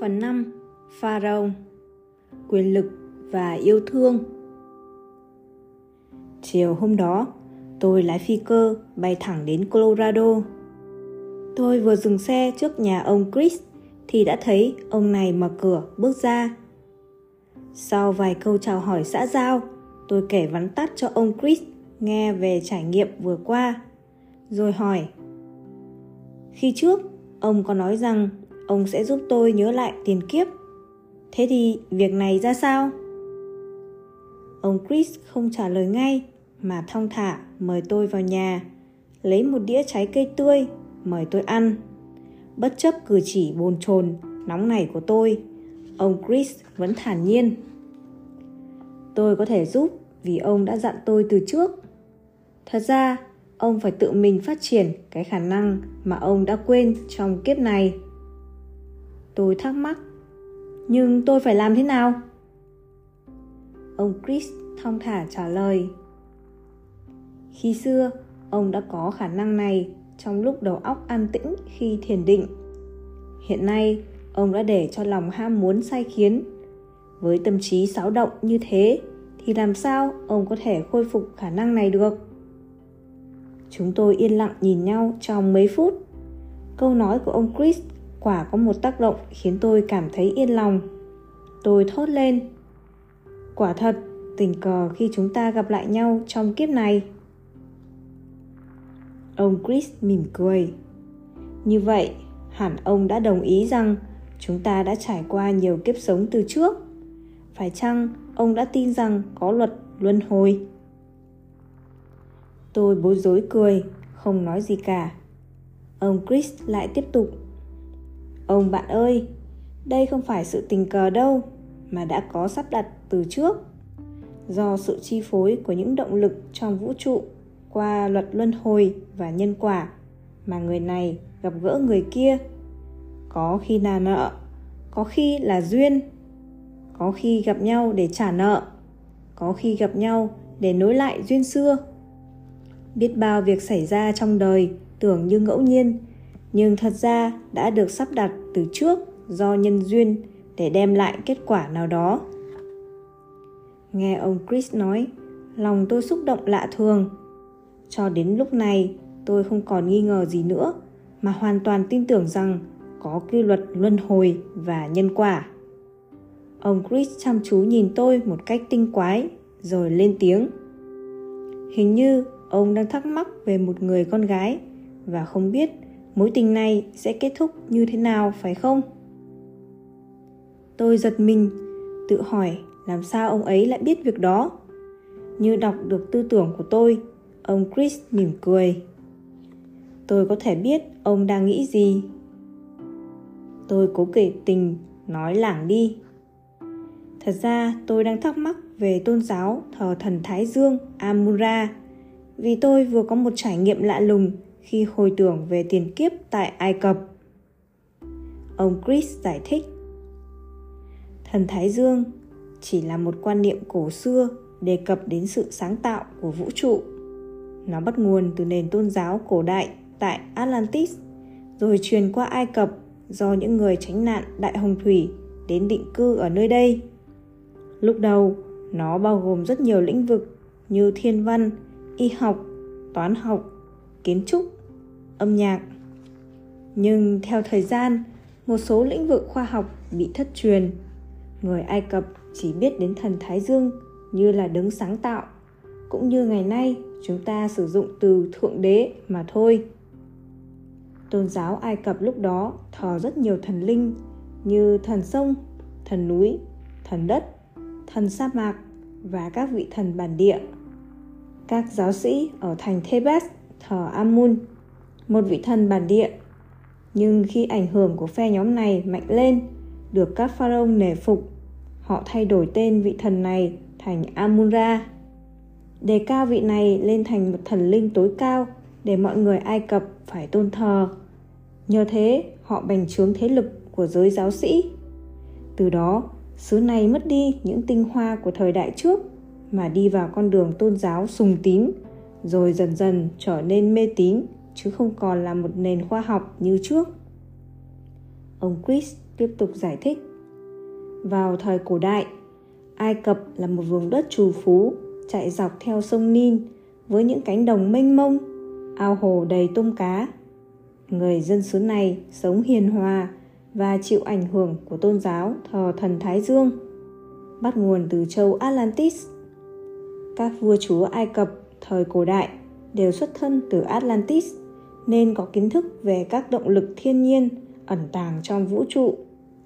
Phần 5 Pharaoh Quyền lực và yêu thương Chiều hôm đó, tôi lái phi cơ bay thẳng đến Colorado. Tôi vừa dừng xe trước nhà ông Chris thì đã thấy ông này mở cửa bước ra. Sau vài câu chào hỏi xã giao, tôi kể vắn tắt cho ông Chris nghe về trải nghiệm vừa qua, rồi hỏi. Khi trước, ông có nói rằng ông sẽ giúp tôi nhớ lại tiền kiếp. Thế thì việc này ra sao? Ông Chris không trả lời ngay mà thong thả mời tôi vào nhà, lấy một đĩa trái cây tươi mời tôi ăn. Bất chấp cử chỉ bồn chồn nóng này của tôi, ông Chris vẫn thản nhiên. Tôi có thể giúp vì ông đã dặn tôi từ trước. Thật ra, ông phải tự mình phát triển cái khả năng mà ông đã quên trong kiếp này. Tôi thắc mắc, nhưng tôi phải làm thế nào? Ông Chris thong thả trả lời. Khi xưa, ông đã có khả năng này trong lúc đầu óc an tĩnh khi thiền định. Hiện nay, ông đã để cho lòng ham muốn sai khiến. Với tâm trí xáo động như thế, thì làm sao ông có thể khôi phục khả năng này được? Chúng tôi yên lặng nhìn nhau trong mấy phút. Câu nói của ông Chris quả có một tác động khiến tôi cảm thấy yên lòng. Tôi thốt lên. Quả thật, tình cờ khi chúng ta gặp lại nhau trong kiếp này. Ông Chris mỉm cười. Như vậy, hẳn ông đã đồng ý rằng chúng ta đã trải qua nhiều kiếp sống từ trước. Phải chăng ông đã tin rằng có luật luân hồi? Tôi bối rối cười, không nói gì cả. Ông Chris lại tiếp tục. Ông bạn ơi, đây không phải sự tình cờ đâu, mà đã có sắp đặt từ trước. Do sự chi phối của những động lực trong vũ trụ qua luật luân hồi và nhân quả mà người này gặp gỡ người kia có khi là nợ có khi là duyên có khi gặp nhau để trả nợ có khi gặp nhau để nối lại duyên xưa biết bao việc xảy ra trong đời tưởng như ngẫu nhiên nhưng thật ra đã được sắp đặt từ trước do nhân duyên để đem lại kết quả nào đó. Nghe ông chris nói, lòng tôi xúc động lạ thường. Cho đến lúc này, tôi không còn nghi ngờ gì nữa, mà hoàn toàn tin tưởng rằng có quy luật luân hồi và nhân quả. Ông chris chăm chú nhìn tôi một cách tinh quái, rồi lên tiếng. Hình như ông đang thắc mắc về một người con gái và không biết mối tình này sẽ kết thúc như thế nào, phải không? Tôi giật mình, tự hỏi làm sao ông ấy lại biết việc đó. Như đọc được tư tưởng của tôi, ông chris mỉm cười. Tôi có thể biết ông đang nghĩ gì. Tôi cố kể tình, nói lảng đi. Thật ra tôi đang thắc mắc về tôn giáo thờ thần thái dương amura, vì tôi vừa có một trải nghiệm lạ lùng khi hồi tưởng về tiền kiếp tại ai cập ông chris giải thích thần thái dương chỉ là một quan niệm cổ xưa đề cập đến sự sáng tạo của vũ trụ nó bắt nguồn từ nền tôn giáo cổ đại tại Atlantis, rồi truyền qua Ai Cập do những người tránh nạn Đại Hồng Thủy đến định cư ở nơi đây. Lúc đầu, nó bao gồm rất nhiều lĩnh vực như thiên văn, y học, toán học, kiến trúc, âm nhạc. Nhưng theo thời gian, một số lĩnh vực khoa học bị thất truyền. Người Ai Cập chỉ biết đến thần Thái Dương như là đấng sáng tạo cũng như ngày nay chúng ta sử dụng từ thượng đế mà thôi tôn giáo ai cập lúc đó thờ rất nhiều thần linh như thần sông thần núi thần đất thần sa mạc và các vị thần bản địa các giáo sĩ ở thành thebes thờ amun một vị thần bản địa nhưng khi ảnh hưởng của phe nhóm này mạnh lên được các pharaoh nể phục họ thay đổi tên vị thần này thành Amun Ra, đề cao vị này lên thành một thần linh tối cao để mọi người Ai Cập phải tôn thờ. Nhờ thế, họ bành trướng thế lực của giới giáo sĩ. Từ đó, xứ này mất đi những tinh hoa của thời đại trước mà đi vào con đường tôn giáo sùng tín, rồi dần dần trở nên mê tín chứ không còn là một nền khoa học như trước. Ông Chris tiếp tục giải thích. Vào thời cổ đại, Ai Cập là một vùng đất trù phú chạy dọc theo sông Nin với những cánh đồng mênh mông, ao hồ đầy tôm cá. Người dân xứ này sống hiền hòa và chịu ảnh hưởng của tôn giáo thờ thần Thái Dương, bắt nguồn từ châu Atlantis. Các vua chúa Ai Cập thời cổ đại đều xuất thân từ Atlantis nên có kiến thức về các động lực thiên nhiên ẩn tàng trong vũ trụ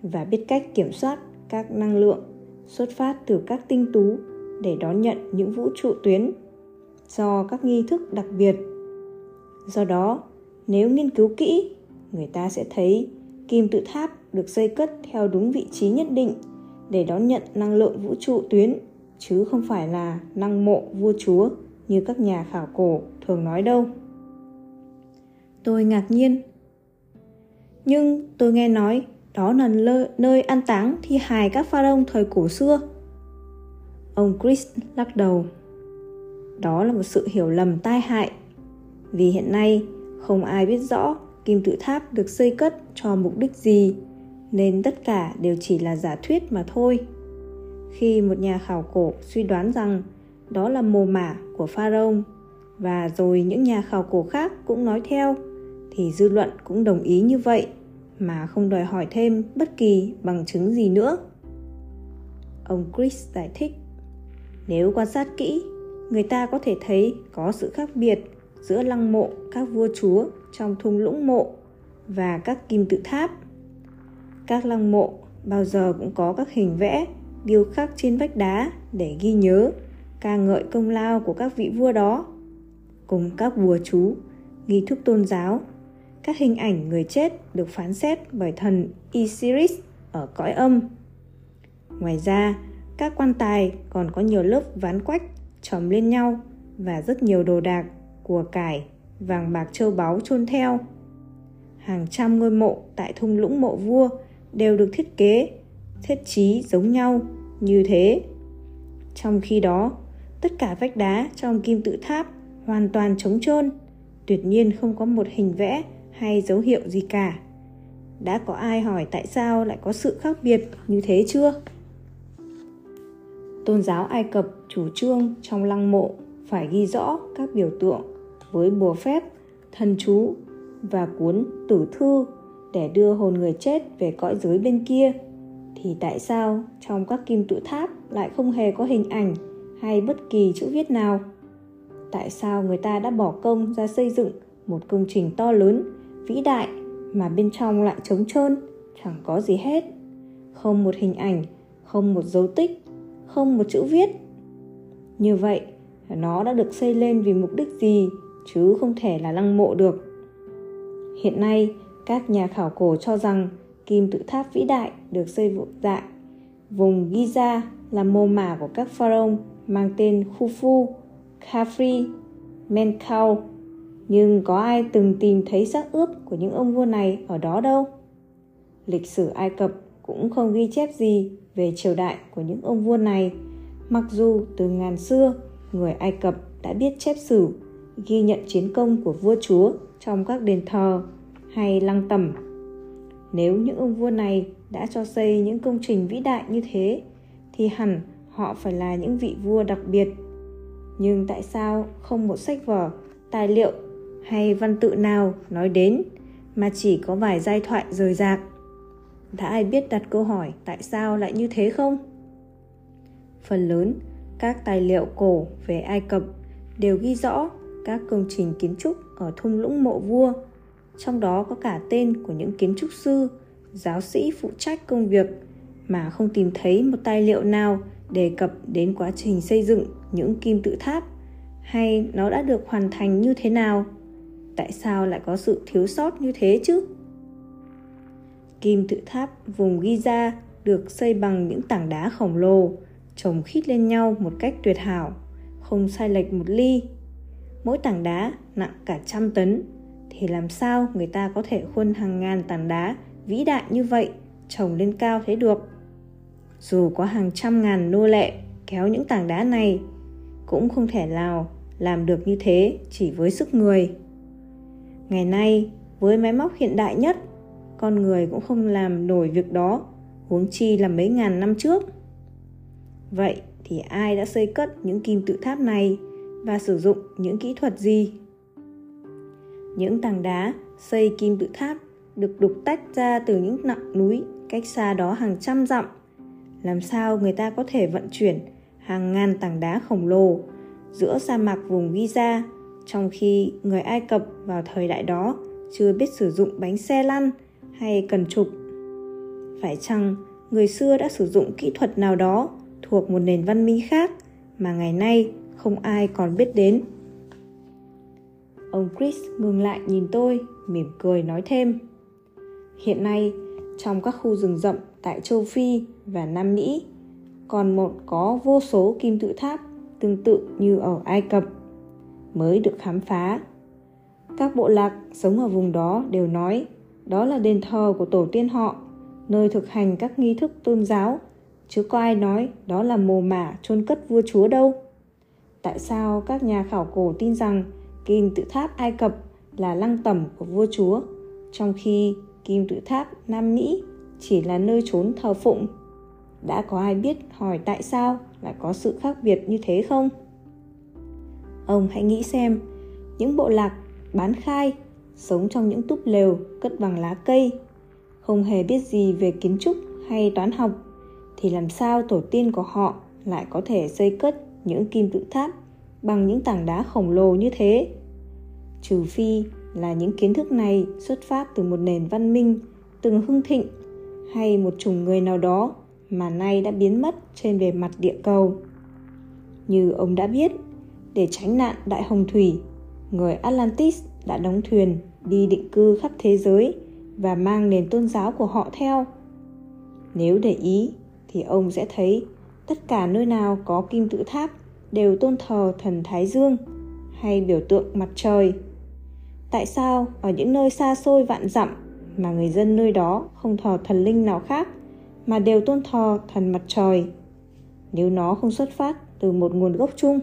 và biết cách kiểm soát các năng lượng xuất phát từ các tinh tú để đón nhận những vũ trụ tuyến do các nghi thức đặc biệt. Do đó, nếu nghiên cứu kỹ, người ta sẽ thấy kim tự tháp được xây cất theo đúng vị trí nhất định để đón nhận năng lượng vũ trụ tuyến chứ không phải là năng mộ vua chúa như các nhà khảo cổ thường nói đâu. Tôi ngạc nhiên. Nhưng tôi nghe nói đó là nơi an táng thi hài các pharaoh thời cổ xưa. Ông Chris lắc đầu. Đó là một sự hiểu lầm tai hại. Vì hiện nay không ai biết rõ kim tự tháp được xây cất cho mục đích gì, nên tất cả đều chỉ là giả thuyết mà thôi. Khi một nhà khảo cổ suy đoán rằng đó là mồ mả của pharaoh và rồi những nhà khảo cổ khác cũng nói theo thì dư luận cũng đồng ý như vậy mà không đòi hỏi thêm bất kỳ bằng chứng gì nữa. Ông Chris giải thích, nếu quan sát kỹ, người ta có thể thấy có sự khác biệt giữa lăng mộ các vua chúa trong thung lũng mộ và các kim tự tháp. Các lăng mộ bao giờ cũng có các hình vẽ điêu khắc trên vách đá để ghi nhớ, ca ngợi công lao của các vị vua đó. Cùng các bùa chú, nghi thức tôn giáo các hình ảnh người chết được phán xét bởi thần Isiris ở cõi âm. Ngoài ra, các quan tài còn có nhiều lớp ván quách chồng lên nhau và rất nhiều đồ đạc, của cải, vàng bạc châu báu chôn theo. Hàng trăm ngôi mộ tại thung lũng mộ vua đều được thiết kế, thiết trí giống nhau như thế. Trong khi đó, tất cả vách đá trong kim tự tháp hoàn toàn trống trơn, tuyệt nhiên không có một hình vẽ hay dấu hiệu gì cả. Đã có ai hỏi tại sao lại có sự khác biệt như thế chưa? Tôn giáo ai cập chủ trương trong lăng mộ phải ghi rõ các biểu tượng với bùa phép thần chú và cuốn tử thư để đưa hồn người chết về cõi giới bên kia. Thì tại sao trong các kim tự tháp lại không hề có hình ảnh hay bất kỳ chữ viết nào? Tại sao người ta đã bỏ công ra xây dựng một công trình to lớn vĩ đại mà bên trong lại trống trơn chẳng có gì hết. Không một hình ảnh không một dấu tích không một chữ viết. Như vậy nó đã được xây lên vì mục đích gì chứ không thể là lăng mộ được? Hiện nay các nhà khảo cổ cho rằng kim tự tháp vĩ đại được xây dựng tại vùng Giza là mô mả của các pharaoh mang tên Khufu, Khafre, Menkaure nhưng có ai từng tìm thấy xác ướp của những ông vua này ở đó đâu? Lịch sử ai cập cũng không ghi chép gì về triều đại của những ông vua này mặc dù từ ngàn xưa người ai cập đã biết chép sử ghi nhận chiến công của vua chúa trong các đền thờ hay lăng tẩm. Nếu những ông vua này đã cho xây những công trình vĩ đại như thế thì hẳn họ phải là những vị vua đặc biệt nhưng tại sao không một sách vở, tài liệu hay văn tự nào nói đến mà chỉ có vài giai thoại rời rạc? Đã ai biết đặt câu hỏi tại sao lại như thế không? Phần lớn các tài liệu cổ về ai cập đều ghi rõ các công trình kiến trúc ở thung lũng mộ vua, trong đó có cả tên của những kiến trúc sư, giáo sĩ phụ trách công việc mà không tìm thấy một tài liệu nào đề cập đến quá trình xây dựng những kim tự tháp, hay nó đã được hoàn thành như thế nào? Tại sao lại có sự thiếu sót như thế chứ? Kim tự tháp vùng giza được xây bằng những tảng đá khổng lồ, chồng khít lên nhau một cách tuyệt hảo, không sai lệch một ly. Mỗi tảng đá nặng cả trăm tấn, thì làm sao người ta có thể khuân hàng ngàn tảng đá vĩ đại như vậy, trồng lên cao thế được? Dù có hàng trăm ngàn nô lệ kéo những tảng đá này cũng không thể nào làm được như thế chỉ với sức người Ngày nay, với máy móc hiện đại nhất, con người cũng không làm nổi việc đó, huống chi là mấy ngàn năm trước. Vậy thì ai đã xây cất những kim tự tháp này và sử dụng những kỹ thuật gì? Những tảng đá xây kim tự tháp được đục tách ra từ những nặng núi cách xa đó hàng trăm dặm. Làm sao người ta có thể vận chuyển hàng ngàn tảng đá khổng lồ giữa sa mạc vùng Giza trong khi người Ai Cập vào thời đại đó chưa biết sử dụng bánh xe lăn hay cần trục. Phải chăng người xưa đã sử dụng kỹ thuật nào đó thuộc một nền văn minh khác mà ngày nay không ai còn biết đến? Ông Chris ngừng lại nhìn tôi, mỉm cười nói thêm. Hiện nay, trong các khu rừng rậm tại châu Phi và Nam Mỹ, còn một có vô số kim tự tháp tương tự như ở Ai Cập mới được khám phá. Các bộ lạc sống ở vùng đó đều nói đó là đền thờ của tổ tiên họ, nơi thực hành các nghi thức tôn giáo, chứ có ai nói đó là mồ mả chôn cất vua chúa đâu. Tại sao các nhà khảo cổ tin rằng kim tự tháp Ai Cập là lăng tẩm của vua chúa, trong khi kim tự tháp Nam Mỹ chỉ là nơi trốn thờ phụng? Đã có ai biết hỏi tại sao lại có sự khác biệt như thế không? Ông hãy nghĩ xem, những bộ lạc bán khai sống trong những túp lều cất bằng lá cây, không hề biết gì về kiến trúc hay toán học thì làm sao tổ tiên của họ lại có thể xây cất những kim tự tháp bằng những tảng đá khổng lồ như thế? Trừ phi là những kiến thức này xuất phát từ một nền văn minh từng hưng thịnh hay một chủng người nào đó mà nay đã biến mất trên bề mặt địa cầu. Như ông đã biết, để tránh nạn đại hồng thủy, người Atlantis đã đóng thuyền đi định cư khắp thế giới và mang nền tôn giáo của họ theo. Nếu để ý thì ông sẽ thấy tất cả nơi nào có kim tự tháp đều tôn thờ thần Thái Dương hay biểu tượng mặt trời. Tại sao ở những nơi xa xôi vạn dặm mà người dân nơi đó không thờ thần linh nào khác mà đều tôn thờ thần mặt trời. Nếu nó không xuất phát từ một nguồn gốc chung.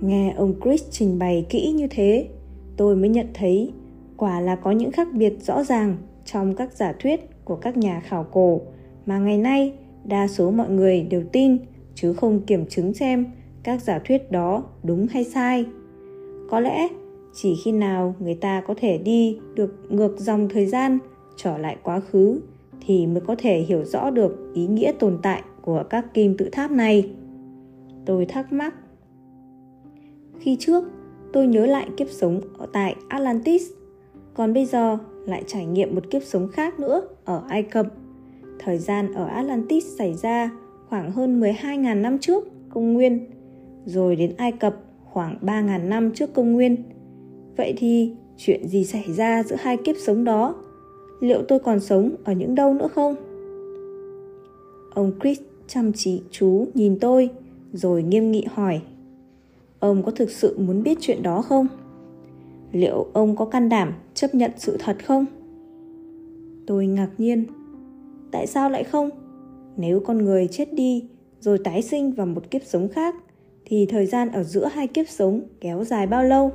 Nghe ông chris trình bày kỹ như thế, tôi mới nhận thấy quả là có những khác biệt rõ ràng trong các giả thuyết của các nhà khảo cổ mà ngày nay đa số mọi người đều tin, chứ không kiểm chứng xem các giả thuyết đó đúng hay sai. Có lẽ chỉ khi nào người ta có thể đi được ngược dòng thời gian trở lại quá khứ thì mới có thể hiểu rõ được ý nghĩa tồn tại của các kim tự tháp này. Tôi thắc mắc. Khi trước, tôi nhớ lại kiếp sống ở tại atlantis, còn bây giờ lại trải nghiệm một kiếp sống khác nữa ở ai cập. Thời gian ở atlantis xảy ra khoảng hơn 12.000 năm trước công nguyên, rồi đến ai cập khoảng 3.000 năm trước công nguyên. Vậy thì chuyện gì xảy ra giữa hai kiếp sống đó? Liệu tôi còn sống ở những đâu nữa không? Ông chris chăm chỉ chú nhìn tôi, rồi nghiêm nghị hỏi, ông có thực sự muốn biết chuyện đó không? Liệu ông có can đảm chấp nhận sự thật không? Tôi ngạc nhiên, tại sao lại không? Nếu con người chết đi rồi tái sinh vào một kiếp sống khác, thì thời gian ở giữa hai kiếp sống kéo dài bao lâu?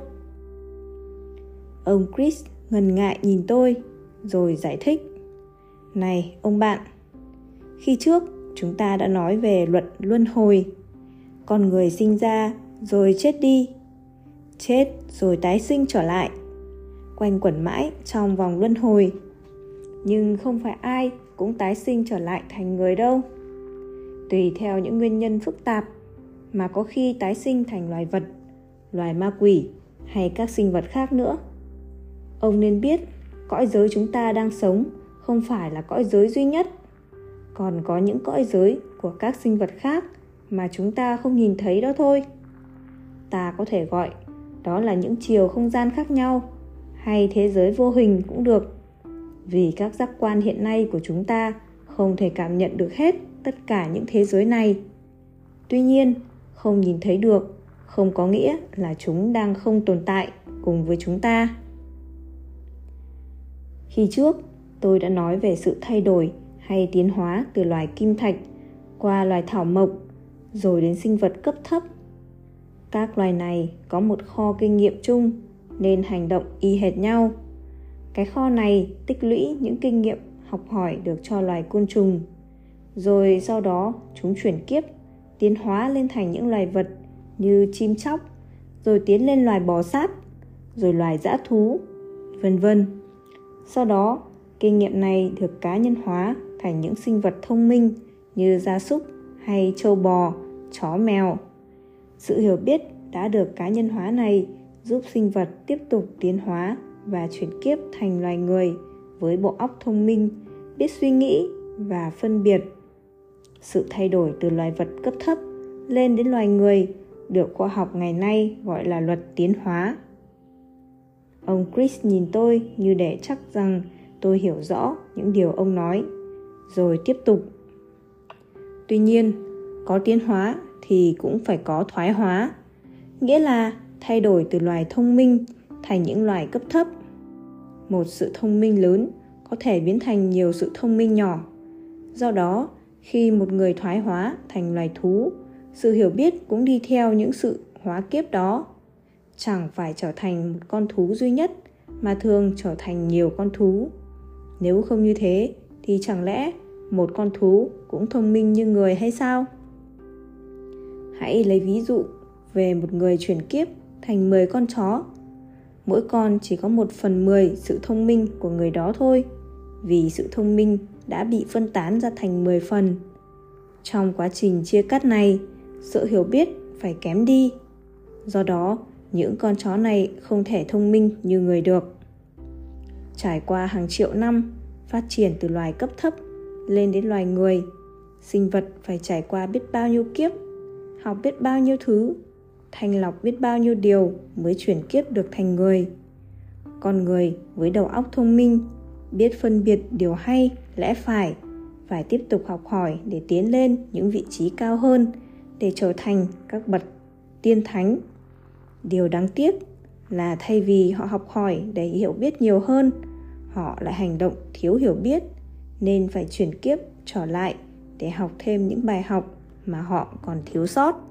Ông chris ngần ngại nhìn tôi rồi giải thích. Này, ông bạn, khi trước chúng ta đã nói về luật luân hồi, con người sinh ra rồi chết đi, chết rồi tái sinh trở lại, quanh quẩn mãi trong vòng luân hồi. Nhưng không phải ai cũng tái sinh trở lại thành người đâu. Tùy theo những nguyên nhân phức tạp mà có khi tái sinh thành loài vật, loài ma quỷ hay các sinh vật khác nữa. Ông nên biết cõi giới chúng ta đang sống không phải là cõi giới duy nhất. Còn có những cõi giới của các sinh vật khác mà chúng ta không nhìn thấy đó thôi. Ta có thể gọi đó là những chiều không gian khác nhau hay thế giới vô hình cũng được. Vì các giác quan hiện nay của chúng ta không thể cảm nhận được hết tất cả những thế giới này. Tuy nhiên, không nhìn thấy được không có nghĩa là chúng đang không tồn tại cùng với chúng ta khi trước, tôi đã nói về sự thay đổi hay tiến hóa từ loài kim thạch qua loài thảo mộc rồi đến sinh vật cấp thấp. Các loài này có một kho kinh nghiệm chung nên hành động y hệt nhau. cái kho này tích lũy những kinh nghiệm học hỏi được cho loài côn trùng rồi sau đó chúng chuyển kiếp tiến hóa lên thành những loài vật như chim chóc rồi tiến lên loài bò sát rồi loài dã thú vân vân sau đó, kinh nghiệm này được cá nhân hóa thành những sinh vật thông minh như gia súc hay trâu bò, chó mèo. Sự hiểu biết đã được cá nhân hóa này giúp sinh vật tiếp tục tiến hóa và chuyển kiếp thành loài người với bộ óc thông minh, biết suy nghĩ và phân biệt. Sự thay đổi từ loài vật cấp thấp lên đến loài người được khoa học ngày nay gọi là luật tiến hóa ông chris nhìn tôi như để chắc rằng tôi hiểu rõ những điều ông nói. Rồi tiếp tục. Tuy nhiên, có tiến hóa thì cũng phải có thoái hóa. Nghĩa là thay đổi từ loài thông minh thành những loài cấp thấp. Một sự thông minh lớn có thể biến thành nhiều sự thông minh nhỏ. Do đó, khi một người thoái hóa thành loài thú, sự hiểu biết cũng đi theo những sự hóa kiếp đó chẳng phải trở thành một con thú duy nhất mà thường trở thành nhiều con thú nếu không như thế thì chẳng lẽ một con thú cũng thông minh như người hay sao hãy lấy ví dụ về một người chuyển kiếp thành 10 con chó mỗi con chỉ có một phần 10 sự thông minh của người đó thôi vì sự thông minh đã bị phân tán ra thành 10 phần. Trong quá trình chia cắt này, sự hiểu biết phải kém đi. Do đó, những con chó này không thể thông minh như người được. Trải qua hàng triệu năm, phát triển từ loài cấp thấp lên đến loài người, sinh vật phải trải qua biết bao nhiêu kiếp, học biết bao nhiêu thứ, thanh lọc biết bao nhiêu điều mới chuyển kiếp được thành người. Con người với đầu óc thông minh biết phân biệt điều hay lẽ phải phải tiếp tục học hỏi để tiến lên những vị trí cao hơn để trở thành các bậc tiên thánh điều đáng tiếc là thay vì họ học hỏi để hiểu biết nhiều hơn, họ lại hành động thiếu hiểu biết nên phải chuyển kiếp trở lại để học thêm những bài học mà họ còn thiếu sót.